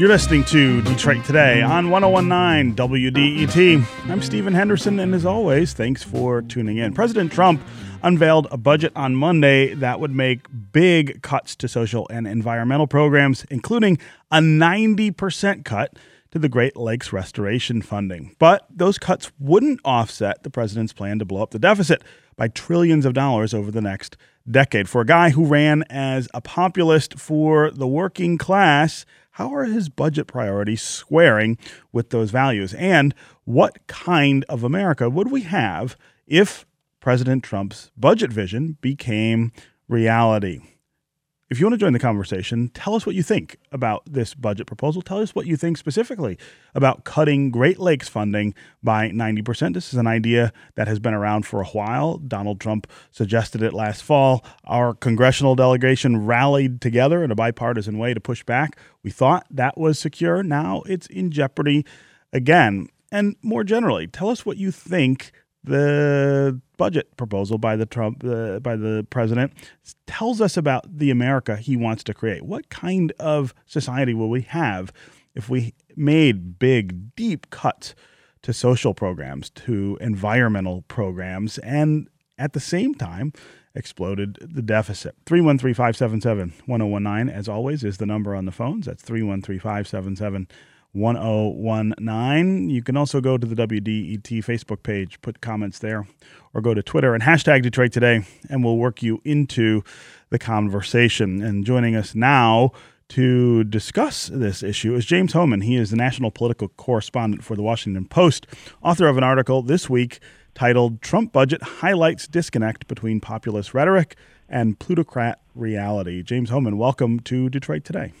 You're listening to Detroit Today on 1019 WDET. I'm Stephen Henderson, and as always, thanks for tuning in. President Trump unveiled a budget on Monday that would make big cuts to social and environmental programs, including a 90% cut to the Great Lakes restoration funding. But those cuts wouldn't offset the president's plan to blow up the deficit by trillions of dollars over the next decade. For a guy who ran as a populist for the working class, how are his budget priorities squaring with those values? And what kind of America would we have if President Trump's budget vision became reality? If you want to join the conversation, tell us what you think about this budget proposal. Tell us what you think specifically about cutting Great Lakes funding by 90%. This is an idea that has been around for a while. Donald Trump suggested it last fall. Our congressional delegation rallied together in a bipartisan way to push back. We thought that was secure. Now it's in jeopardy again. And more generally, tell us what you think the budget proposal by the Trump uh, by the president tells us about the America he wants to create. What kind of society will we have if we made big, deep cuts to social programs, to environmental programs, and at the same time exploded the deficit? 313 577 1019, as always, is the number on the phones. That's 313 577 1019. You can also go to the WDET Facebook page, put comments there, or go to Twitter and hashtag Detroit Today, and we'll work you into the conversation. And joining us now to discuss this issue is James Hohmann. He is the national political correspondent for the Washington Post, author of an article this week titled Trump Budget Highlights Disconnect Between Populist Rhetoric and Plutocrat Reality. James Hohmann, welcome to Detroit Today.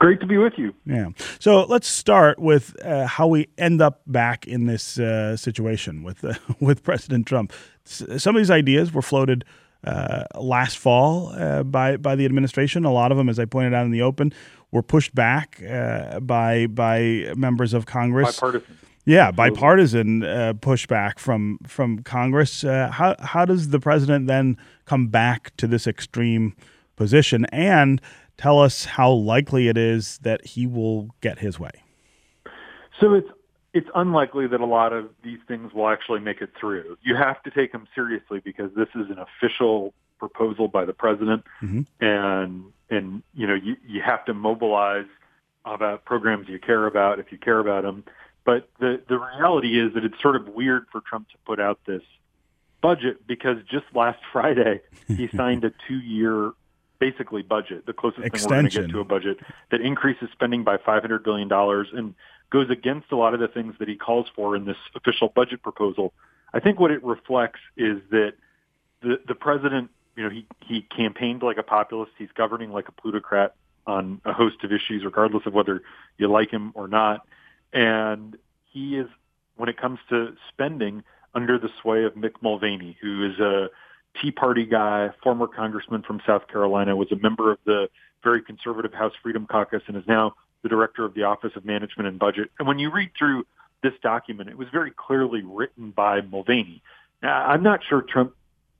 Great to be with you. Yeah. So let's start with uh, how we end up back in this uh, situation with uh, with President Trump. some of these ideas were floated uh, last fall uh, by by the administration. A lot of them, as I pointed out in the open, were pushed back uh, by by members of Congress. Bipartisan. Yeah, bipartisan pushback from from Congress. how how does the president then come back to this extreme position and tell us how likely it is that he will get his way. So it's it's unlikely that a lot of these things will actually make it through. You have to take them seriously because this is an official proposal by the president, mm-hmm. and and you know you you have to mobilize about programs you care about if you care about them. But the the reality is that it's sort of weird for Trump to put out this budget because just last Friday he signed a two year basically budget, the closest Extension. thing we're going to get to a budget that increases spending by $500 billion and goes against a lot of the things that he calls for in this official budget proposal. I think what it reflects is that the, the president, you know, he, he campaigned like a populist. He's governing like a plutocrat on a host of issues, regardless of whether you like him or not. And he is, when it comes to spending, under the sway of Mick Mulvaney, who is a Tea Party guy, former congressman from South Carolina, was a member of the very conservative House Freedom Caucus and is now the director of the Office of Management and Budget. And when you read through this document, it was very clearly written by Mulvaney. Now, I'm not sure Trump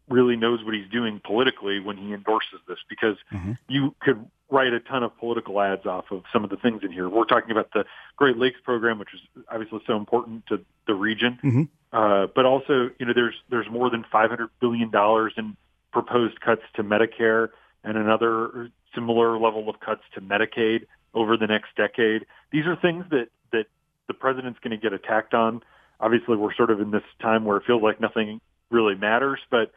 really knows what he's doing politically when he endorses this because mm-hmm. you could write a ton of political ads off of some of the things in here. We're talking about the Great Lakes program, which is obviously so important to the region. Mm-hmm. Uh, but also, you know, there's there's more than 500 billion dollars in proposed cuts to Medicare and another similar level of cuts to Medicaid over the next decade. These are things that that the president's going to get attacked on. Obviously, we're sort of in this time where it feels like nothing really matters, but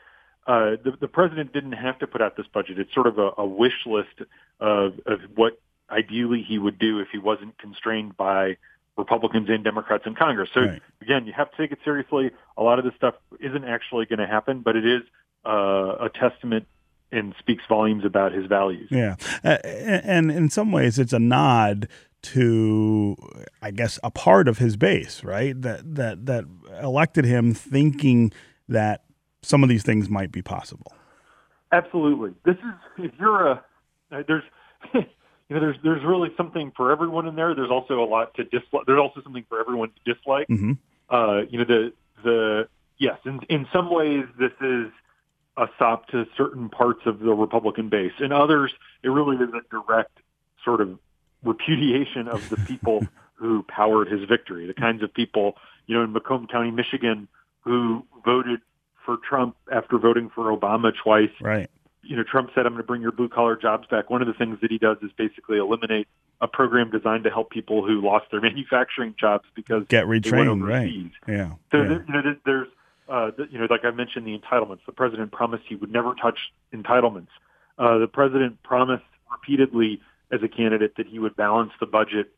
uh, the, the president didn't have to put out this budget. It's sort of a, a wish list of, of what ideally he would do if he wasn't constrained by Republicans and Democrats in Congress. So right. again, you have to take it seriously. A lot of this stuff isn't actually going to happen, but it is uh, a testament and speaks volumes about his values. Yeah, uh, and in some ways, it's a nod to, I guess, a part of his base, right? That that that elected him thinking that some of these things might be possible. Absolutely. This is if you're a there's you know, there's there's really something for everyone in there. There's also a lot to dislike. There's also something for everyone to dislike. Mm-hmm. Uh, you know, the the yes, in in some ways this is a sop to certain parts of the Republican base. In others, it really is a direct sort of repudiation of the people who powered his victory, the kinds of people, you know, in Macomb County, Michigan, who voted for Trump after voting for Obama twice. Right. You know, Trump said, I'm going to bring your blue collar jobs back. One of the things that he does is basically eliminate a program designed to help people who lost their manufacturing jobs because get retrained. Right. Yeah. So yeah. There, you know, there's, uh, you know, like I mentioned, the entitlements. The president promised he would never touch entitlements. Uh, the president promised repeatedly as a candidate that he would balance the budget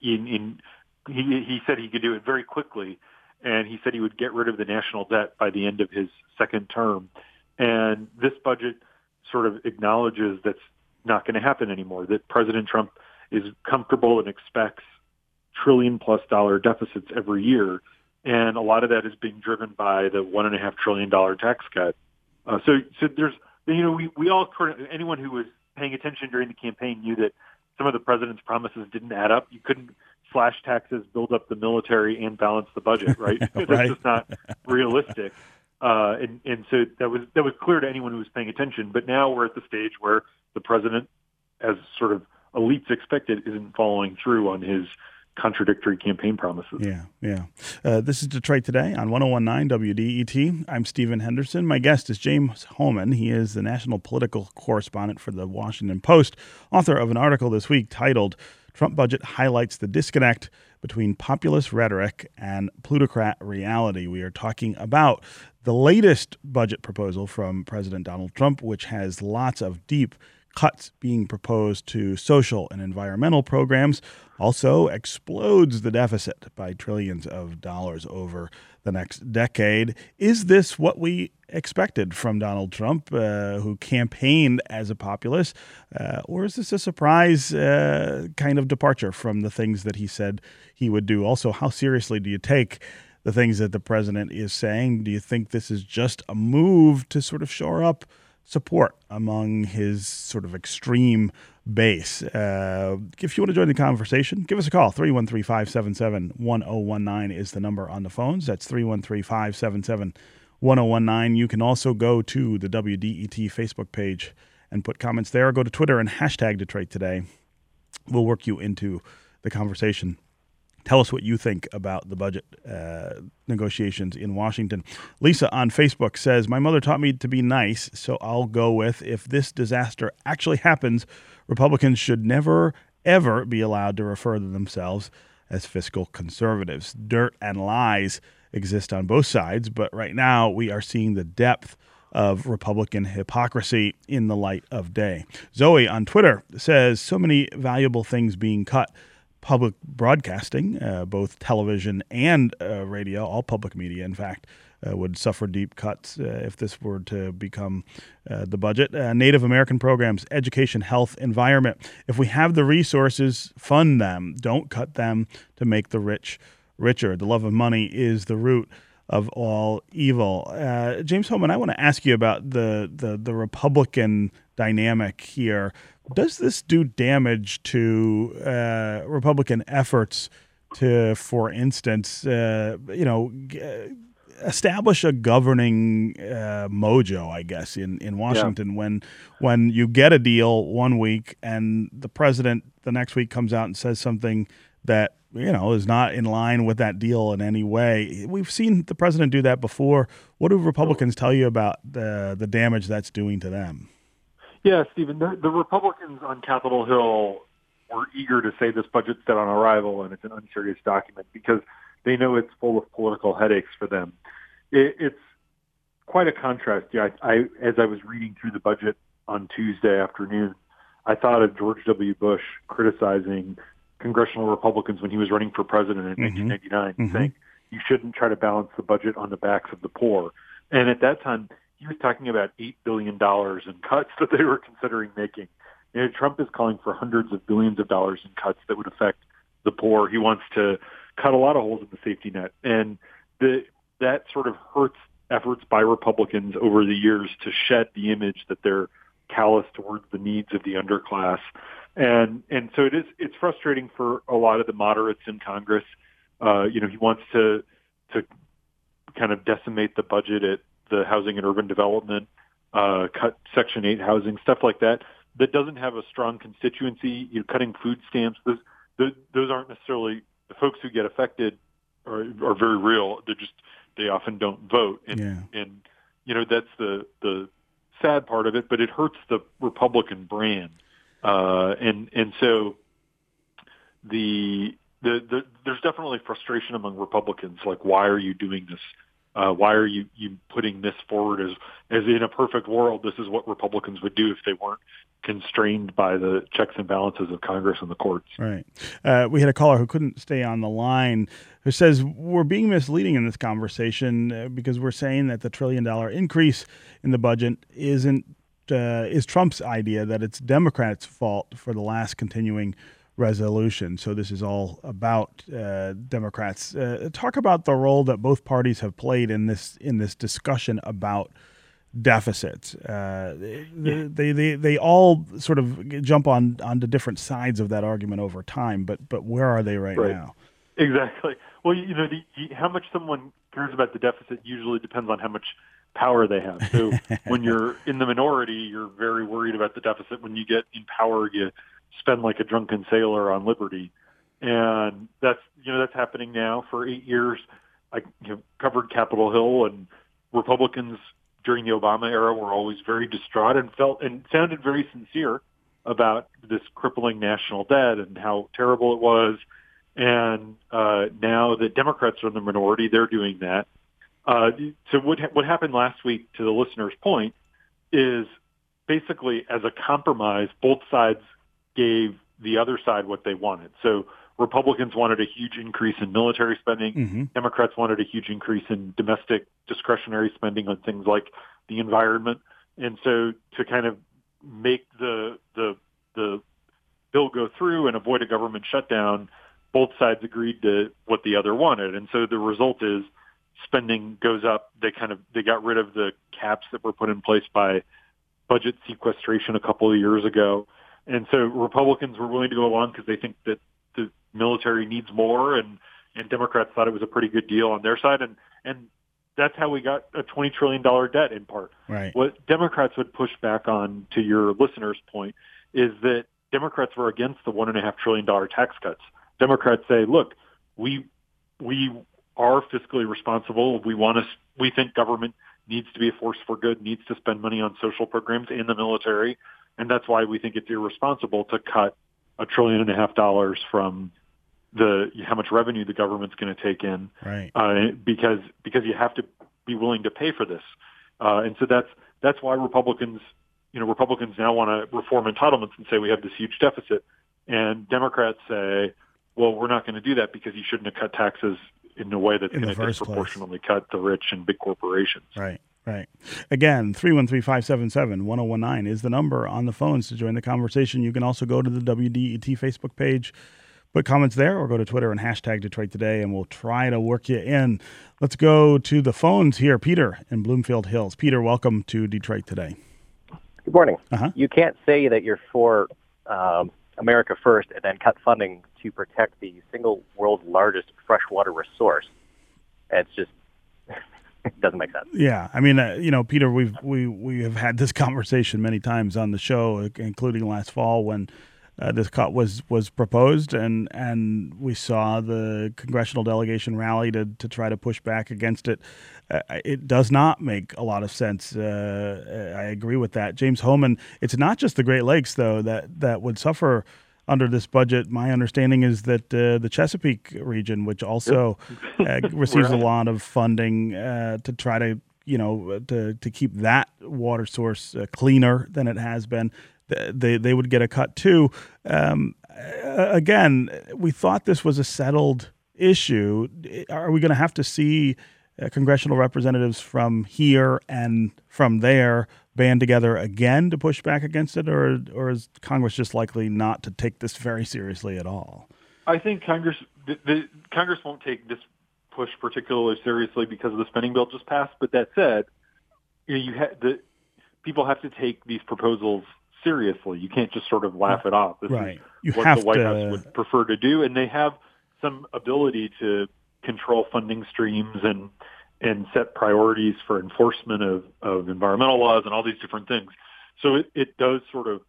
in, in he, he said he could do it very quickly and he said he would get rid of the national debt by the end of his second term. And this budget sort of acknowledges that's not going to happen anymore, that President Trump is comfortable and expects trillion plus dollar deficits every year. And a lot of that is being driven by the one and a half trillion dollar tax cut. Uh, so, so there's, you know, we, we all, anyone who was paying attention during the campaign knew that some of the president's promises didn't add up. You couldn't slash taxes, build up the military, and balance the budget. Right? right. That's just not realistic. Uh, and and so that was that was clear to anyone who was paying attention. But now we're at the stage where the president, as sort of elites expected, isn't following through on his contradictory campaign promises. Yeah, yeah. Uh, this is Detroit Today on 1019 WDET. I'm Stephen Henderson. My guest is James Hohmann. He is the national political correspondent for the Washington Post, author of an article this week titled Trump budget highlights the disconnect between populist rhetoric and plutocrat reality. We are talking about the latest budget proposal from President Donald Trump, which has lots of deep cuts being proposed to social and environmental programs, also explodes the deficit by trillions of dollars over the next decade. Is this what we expected from Donald Trump, uh, who campaigned as a populist, uh, or is this a surprise uh, kind of departure from the things that he said he would do? Also, how seriously do you take? The things that the president is saying. Do you think this is just a move to sort of shore up support among his sort of extreme base. Uh, if you want to join the conversation, give us a call. 313 577 1019 is the number on the phones. That's 313 577 1019. You can also go to the WDET Facebook page and put comments there. Go to Twitter and hashtag Detroit Today. We'll work you into the conversation. Tell us what you think about the budget uh, negotiations in Washington. Lisa on Facebook says, My mother taught me to be nice, so I'll go with if this disaster actually happens, Republicans should never, ever be allowed to refer to themselves as fiscal conservatives. Dirt and lies exist on both sides, but right now we are seeing the depth of Republican hypocrisy in the light of day. Zoe on Twitter says, So many valuable things being cut public broadcasting, uh, both television and uh, radio, all public media, in fact, uh, would suffer deep cuts uh, if this were to become uh, the budget. Uh, Native American programs, education, health, environment. If we have the resources, fund them. Don't cut them to make the rich richer. The love of money is the root of all evil. James Hohmann, I want to ask you about the, the, the Republican dynamic here. Does this do damage to uh, Republican efforts to, for instance, uh, you know, g- establish a governing uh, mojo, I guess, in, in Washington yeah. when when you get a deal one week and the president the next week comes out and says something that you know is not in line with that deal in any way. We've seen the president do that before. What do Republicans tell you about the the damage that's doing to them? Yeah, Stephen, the, the Republicans on Capitol Hill were eager to say this budget's dead on arrival and it's an unserious document because they know it's full of political headaches for them. It, it's quite a contrast. Yeah, I, I, as I was reading through the budget on Tuesday afternoon, I thought of George W. Bush criticizing congressional Republicans when he was running for president in mm-hmm. 1999, mm-hmm. saying you shouldn't try to balance the budget on the backs of the poor. And at that time, he was talking about eight billion dollars in cuts that they were considering making. You know, Trump is calling for hundreds of billions of dollars in cuts that would affect the poor. He wants to cut a lot of holes in the safety net, and the that sort of hurts efforts by Republicans over the years to shed the image that they're callous towards the needs of the underclass. And and so it is it's frustrating for a lot of the moderates in Congress. Uh, you know, he wants to to kind of decimate the budget at the housing and urban development, uh, cut Section 8 housing, stuff like that. that doesn't have a strong constituency, you know, cutting food stamps, those, those, those aren't necessarily the folks who get affected are, are very real. They're just they often don't vote, and Yeah. and you know that's the the sad part of it. But it hurts the Republican brand, uh, and and so the, the the there's definitely frustration among Republicans. Like, why are you doing this? Uh, why are you you putting this forward as as in a perfect world? This is what Republicans would do if they weren't constrained by the checks and balances of Congress and the courts. Right. Uh, we had a caller who couldn't stay on the line who says we're being misleading in this conversation uh, because we're saying that the trillion dollar increase in the budget isn't uh, is Trump's idea that it's Democrats' fault for the last continuing resolution. So this is all about uh, Democrats. Uh, talk about the role that both parties have played in this in this discussion about deficits. Uh, they, they, they, they all sort of jump on onto different sides of that argument over time, but but where are they right, Right. now? Exactly. Well, you know, the, how much someone cares about the deficit usually depends on how much power they have. So when you're in the minority, you're very worried about the deficit. When you get in power, you spend like a drunken sailor on liberty, and that's you know that's happening now for eight years. I you know, covered Capitol Hill, and Republicans during the Obama era were always very distraught and felt and sounded very sincere about this crippling national debt and how terrible it was. And uh, now that Democrats are in the minority, they're doing that. Uh, so what ha- what happened last week, to the listener's point, is basically as a compromise, both sides gave the other side what they wanted. So Republicans wanted a huge increase in military spending. hmm Democrats wanted a huge increase in domestic discretionary spending on things like the environment. And so to kind of make the the the bill go through and avoid a government shutdown, both sides agreed to what the other wanted. And so the result is spending goes up. They kind of they got rid of the caps that were put in place by budget sequestration a couple of years ago. And so Republicans were willing to go along because they think that the military needs more and and Democrats thought it was a pretty good deal on their side and and that's how we got a 20 trillion dollar debt in part. Right. What Democrats would push back on to your listener's point is that Democrats were against the one and a half trillion dollar tax cuts. Democrats say, look, we we are fiscally responsible. We want to. We think government needs to be a force for good, needs to spend money on social programs in the military, and that's why we think it's irresponsible to cut a trillion and a half dollars from the how much revenue the government's going to take in Right. uh, because because you have to be willing to pay for this, uh, and so that's that's why Republicans, you know, Republicans now want to reform entitlements and say we have this huge deficit, and Democrats say, well, we're not going to do that because you shouldn't have cut taxes in a way that's going to first place. disproportionately cut the rich and big corporations. Right. Right. Again, 313-577-1019 is the number on the phones to join the conversation. You can also go to the WDET Facebook page, put comments there, or go to Twitter and hashtag Detroit Today, and we'll try to work you in. Let's go to the phones here. Peter in Bloomfield Hills. Peter, welcome to Detroit Today. Good morning. Uh-huh. You can't say that you're for um, America first and then cut funding to protect the single world's largest freshwater resource. It's just it doesn't make sense. Yeah, I mean, uh, you know, Peter, we've we we have had this conversation many times on the show, uh, including last fall when uh, this cut was was proposed, and and we saw the congressional delegation rally to to try to push back against it. Uh, it does not make a lot of sense. Uh, I agree with that, James Hohmann. It's not just the Great Lakes though that that would suffer. Under this budget, my understanding is that uh, the Chesapeake region, which also uh, receives a lot of funding uh, to try to you know to to keep that water source uh, cleaner than it has been. They they would get a cut too. Um, again, we thought this was a settled issue. Are we going to have to see uh, congressional representatives from here and from there band together again to push back against it, or or is Congress just likely not to take this very seriously at all? I think Congress the, the Congress won't take this push particularly seriously because of the spending bill just passed. But that said, you know, you ha- the people have to take these proposals seriously. You can't just sort of laugh it off. This Right. is You what have the White to. House would prefer to do, and they have some ability to control funding streams and and set priorities for enforcement of, of environmental laws and all these different things. So it, it does sort of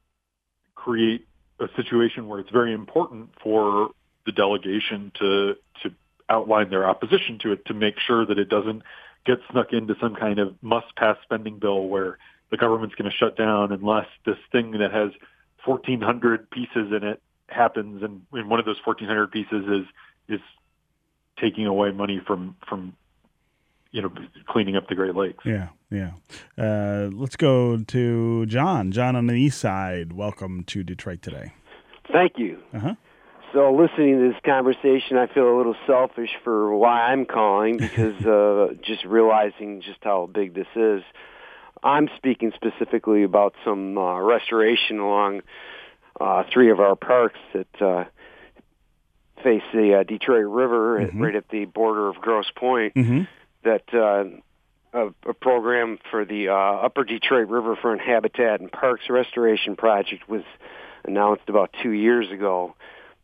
create a situation where it's very important for the delegation to to outline their opposition to it to make sure that it doesn't get snuck into some kind of must pass spending bill where the government's going to shut down unless this thing that has 1400 pieces in it happens and, and one of those 1400 pieces is is taking away money from from you know cleaning up the Great Lakes. Yeah, yeah. Uh, let's go to John. John on the east side. Welcome to Detroit today. Thank you. Uh-huh. So, listening to this conversation, I feel a little selfish for why I'm calling because uh, just realizing just how big this is. I'm speaking specifically about some uh, restoration along uh, three of our parks that uh, face the uh, Detroit River, Mhm. right at the border of Grosse Pointe. Mm-hmm. That uh, a, a program for the uh, Upper Detroit Riverfront Habitat and Parks Restoration Project was announced about two years ago.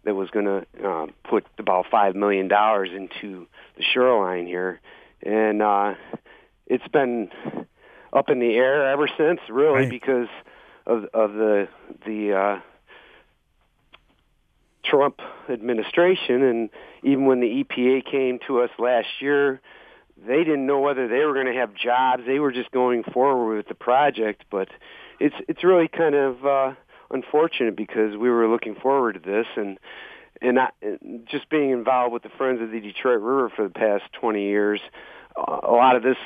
That was going to uh, put about five million dollars into the shoreline here, and uh, it's been up in the air ever since, really, Right. because of of the the uh, Trump administration, and even when the EPA came to us last year, they didn't know whether they were going to have jobs. They were just going forward with the project, but it's it's really kind of uh, unfortunate because we were looking forward to this, and and I, just being involved with the Friends of the Detroit River for the past 20 years, a lot of this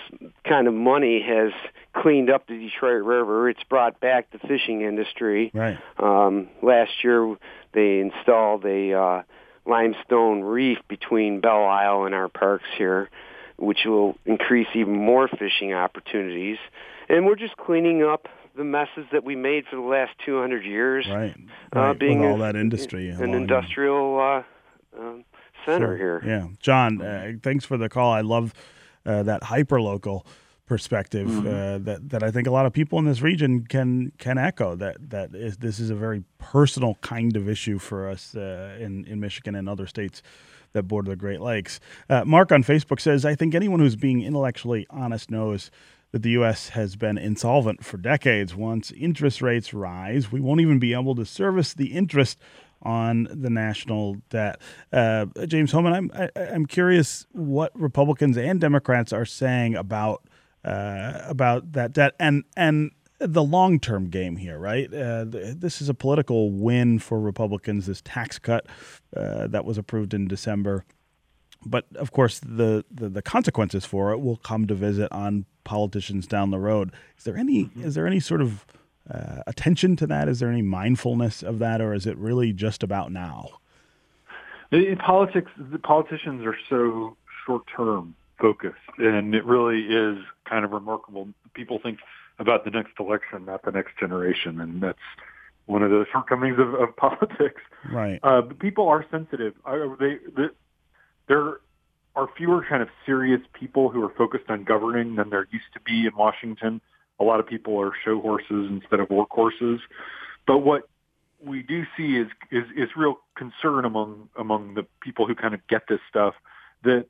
kind of money has cleaned up the Detroit River. It's brought back the fishing industry. Right. Um, last year, they installed a uh, limestone reef between Belle Isle and our parks here, which will increase even more fishing opportunities. And we're just cleaning up the messes that we made for the last 200 years, Right. uh, right. being With all a- that industry. an industrial uh, um, center Sure. here. Yeah, John, uh, thanks for the call. I love uh, that hyper local perspective Mm-hmm. uh, that that I think a lot of people in this region can can echo. That that is this is a very personal kind of issue for us uh, in in Michigan and other states that border the Great Lakes. Uh, Mark on Facebook says, "I think anyone who's being intellectually honest knows." That the U.S. has been insolvent for decades. Once interest rates rise, we won't even be able to service the interest on the national debt. Uh, James Hohmann, I'm I, I'm curious what Republicans and Democrats are saying about uh, about that debt and and the long term game here, right? Uh, th- this is a political win for Republicans. This tax cut uh, that was approved in December. But of course, the, the, the consequences for it will come to visit on politicians down the road. Is there any is there any sort of uh, attention to that? Is there any mindfulness of that, or is it really just about now? In politics, the politicians are so short-term focused, and it really is kind of remarkable. People think about the next election, not the next generation, and that's one of the shortcomings of, of politics. Right. Uh, but people are sensitive. Uh, they, they, there are fewer kind of serious people who are focused on governing than there used to be in Washington. A lot of people are show horses instead of workhorses. But what we do see is, is is real concern among among the people who kind of get this stuff that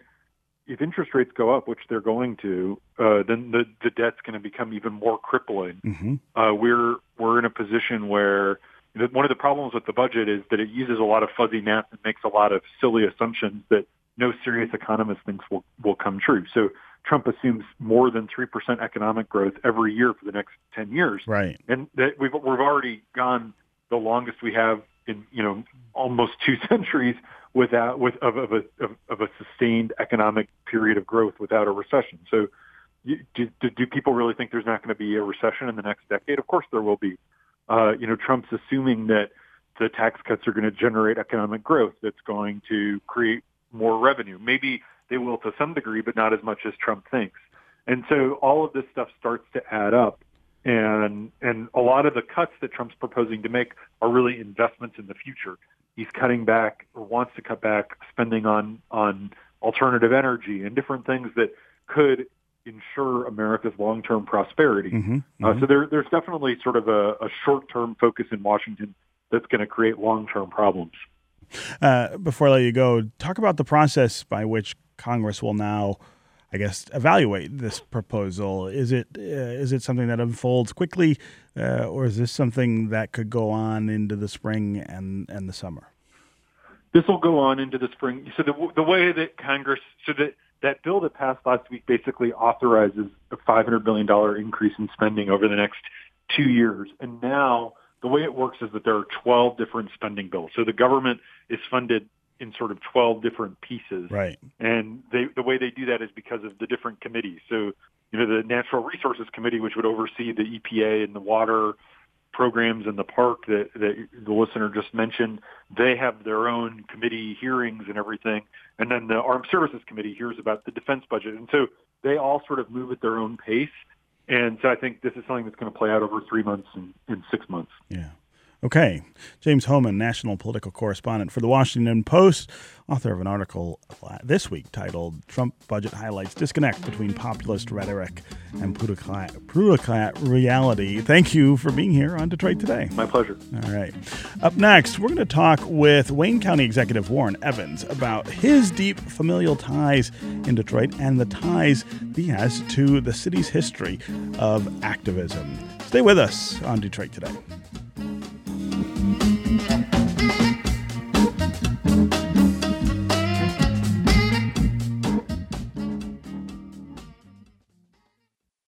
if interest rates go up, which they're going to, uh, then the the debt's going to become even more crippling hmm uh, we're we're in a position where the, one of the problems with the budget is that it uses a lot of fuzzy math and makes a lot of silly assumptions that no serious economist thinks will will come true. So Trump assumes more than three percent economic growth every year for the next ten years, Right. and that we've we've already gone the longest we have in you know almost two centuries without with of, of a of, of a sustained economic period of growth without a recession. So do, do, do people really think there's not going to be a recession in the next decade? Of course there will be. Uh, you know, Trump's assuming that the tax cuts are going to generate economic growth that's going to create more revenue. Maybe they will to some degree, but not as much as Trump thinks. And so all of this stuff starts to add up. And and a lot of the cuts that Trump's proposing to make are really investments in the future. He's cutting back or wants to cut back spending on on alternative energy and different things that could ensure America's long-term prosperity. hmm Uh, so there, there's definitely sort of a, a short-term focus in Washington that's going to create long-term problems. Uh, before I let you go, talk about the process by which Congress will now, I guess, evaluate this proposal? Is it uh, is it something that unfolds quickly, uh, or is this something that could go on into the spring and, and the summer? This will go on into the spring. So the the way that Congress, so that that bill that passed last week basically authorizes a $500 billion increase in spending over the next two years. And now the way it works is that there are 12 different spending bills. So the government is funded in sort of 12 different pieces. Right. And they, the way they do that is because of the different committees. So, you know, the Natural Resources Committee, which would oversee the EPA and the water programs in the park that, that the listener just mentioned, they have their own committee hearings and everything. And then the Armed Services Committee hears about the defense budget. And so they all sort of move at their own pace. And so I think this is something that's going to play out over three months and, and six months. Yeah. Okay. James Hohmann, national political correspondent for the Washington Post, author of an article this week titled Trump Budget Highlights Disconnect Between Populist Rhetoric and Plutocrat Reality. Thank you for being here on Detroit Today. My pleasure. All right. Up next, we're going to talk with Wayne County Executive Warren Evans about his deep familial ties in Detroit and the ties he has to the city's history of activism. Stay with us on Detroit Today.